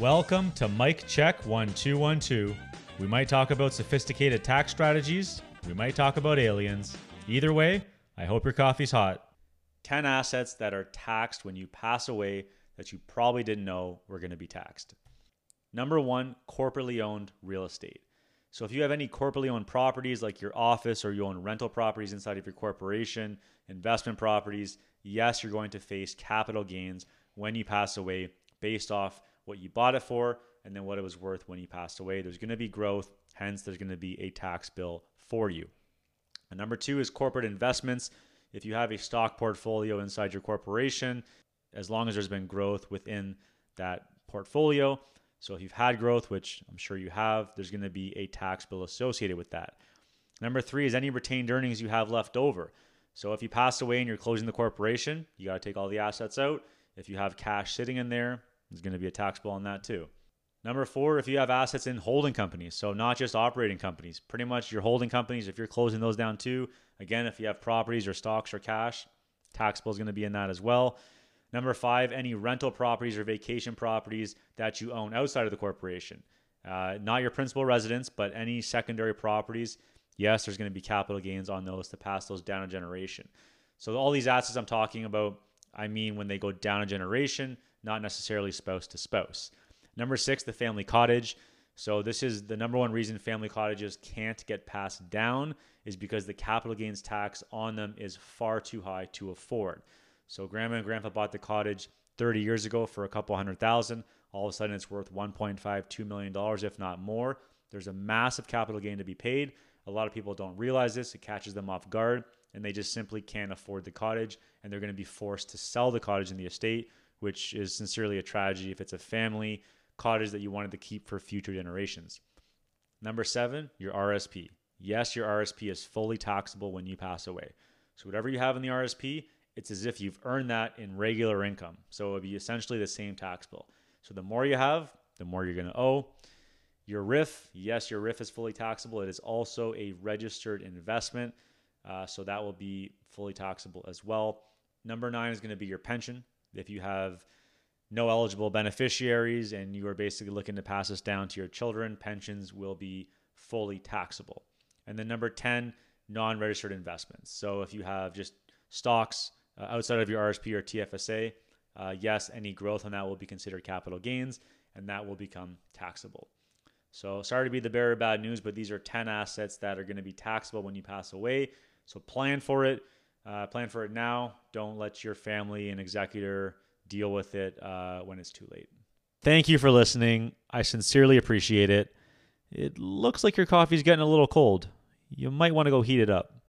Welcome to Mike Check 1212. We might talk about sophisticated tax strategies, we might talk about aliens. Either way, I hope your coffee's hot. 10 assets that are taxed when you pass away that you probably didn't know were going to be taxed. Number one, corporately owned real estate. So if you have any corporately owned properties like your office or you own rental properties inside of your corporation, investment properties, yes, you're going to face capital gains when you pass away based off what you bought it for and then what it was worth when you passed away. There's going to be growth, hence there's going to be a tax bill for you. And number 2 is corporate investments. If you have a stock portfolio inside your corporation, as long as there's been growth within that portfolio, so if you've had growth, which I'm sure you have, there's going to be a tax bill associated with that. Number three is any retained earnings you have left over. So if you pass away and you're closing the corporation, you got to take all the assets out. If you have cash sitting in there, there's going to be a tax bill on that too. Number four, if you have assets in holding companies, so not just operating companies, pretty much your holding companies, if you're closing those down too, again, if you have properties or stocks or cash, tax bill is going to be in that as well. Number five, any rental properties or vacation properties that you own outside of the corporation. Uh, not your principal residence, but any secondary properties. Yes, there's going to be capital gains on those to pass those down a generation. So, all these assets I'm talking about, I mean when they go down a generation, not necessarily spouse to spouse. Number six, the family cottage. So, this is the number one reason family cottages can't get passed down is because the capital gains tax on them is far too high to afford. So grandma and grandpa bought the cottage 30 years ago for a couple hundred thousand. All of a sudden, it's worth 1.5, $2 million, if not more. There's a massive capital gain to be paid. A lot of people don't realize this. It catches them off guard, and they just simply can't afford the cottage, and they're going to be forced to sell the cottage in the estate, which is sincerely a tragedy if it's a family cottage that you wanted to keep for future generations. Number seven, your RSP. Yes, your RSP is fully taxable when you pass away. So, whatever you have in the RSP, it's as if you've earned that in regular income. So it would be essentially the same tax bill. So the more you have, the more you're going to owe. Your RRIF, yes, your RRIF is fully taxable. It is also a registered investment. Uh, so that will be fully taxable as well. Number nine is going to be your pension. If you have no eligible beneficiaries and you are basically looking to pass this down to your children, pensions will be fully taxable. And then number 10, non registered investments. So if you have just stocks, uh, outside of your RSP or TFSA, uh, yes, any growth on that will be considered capital gains and that will become taxable. So, sorry to be the bearer of bad news, but these are 10 assets that are going to be taxable when you pass away. So, plan for it. Uh, plan for it now. Don't let your family and executor deal with it uh, when it's too late. Thank you for listening. I sincerely appreciate it. It looks like your coffee's getting a little cold. You might want to go heat it up.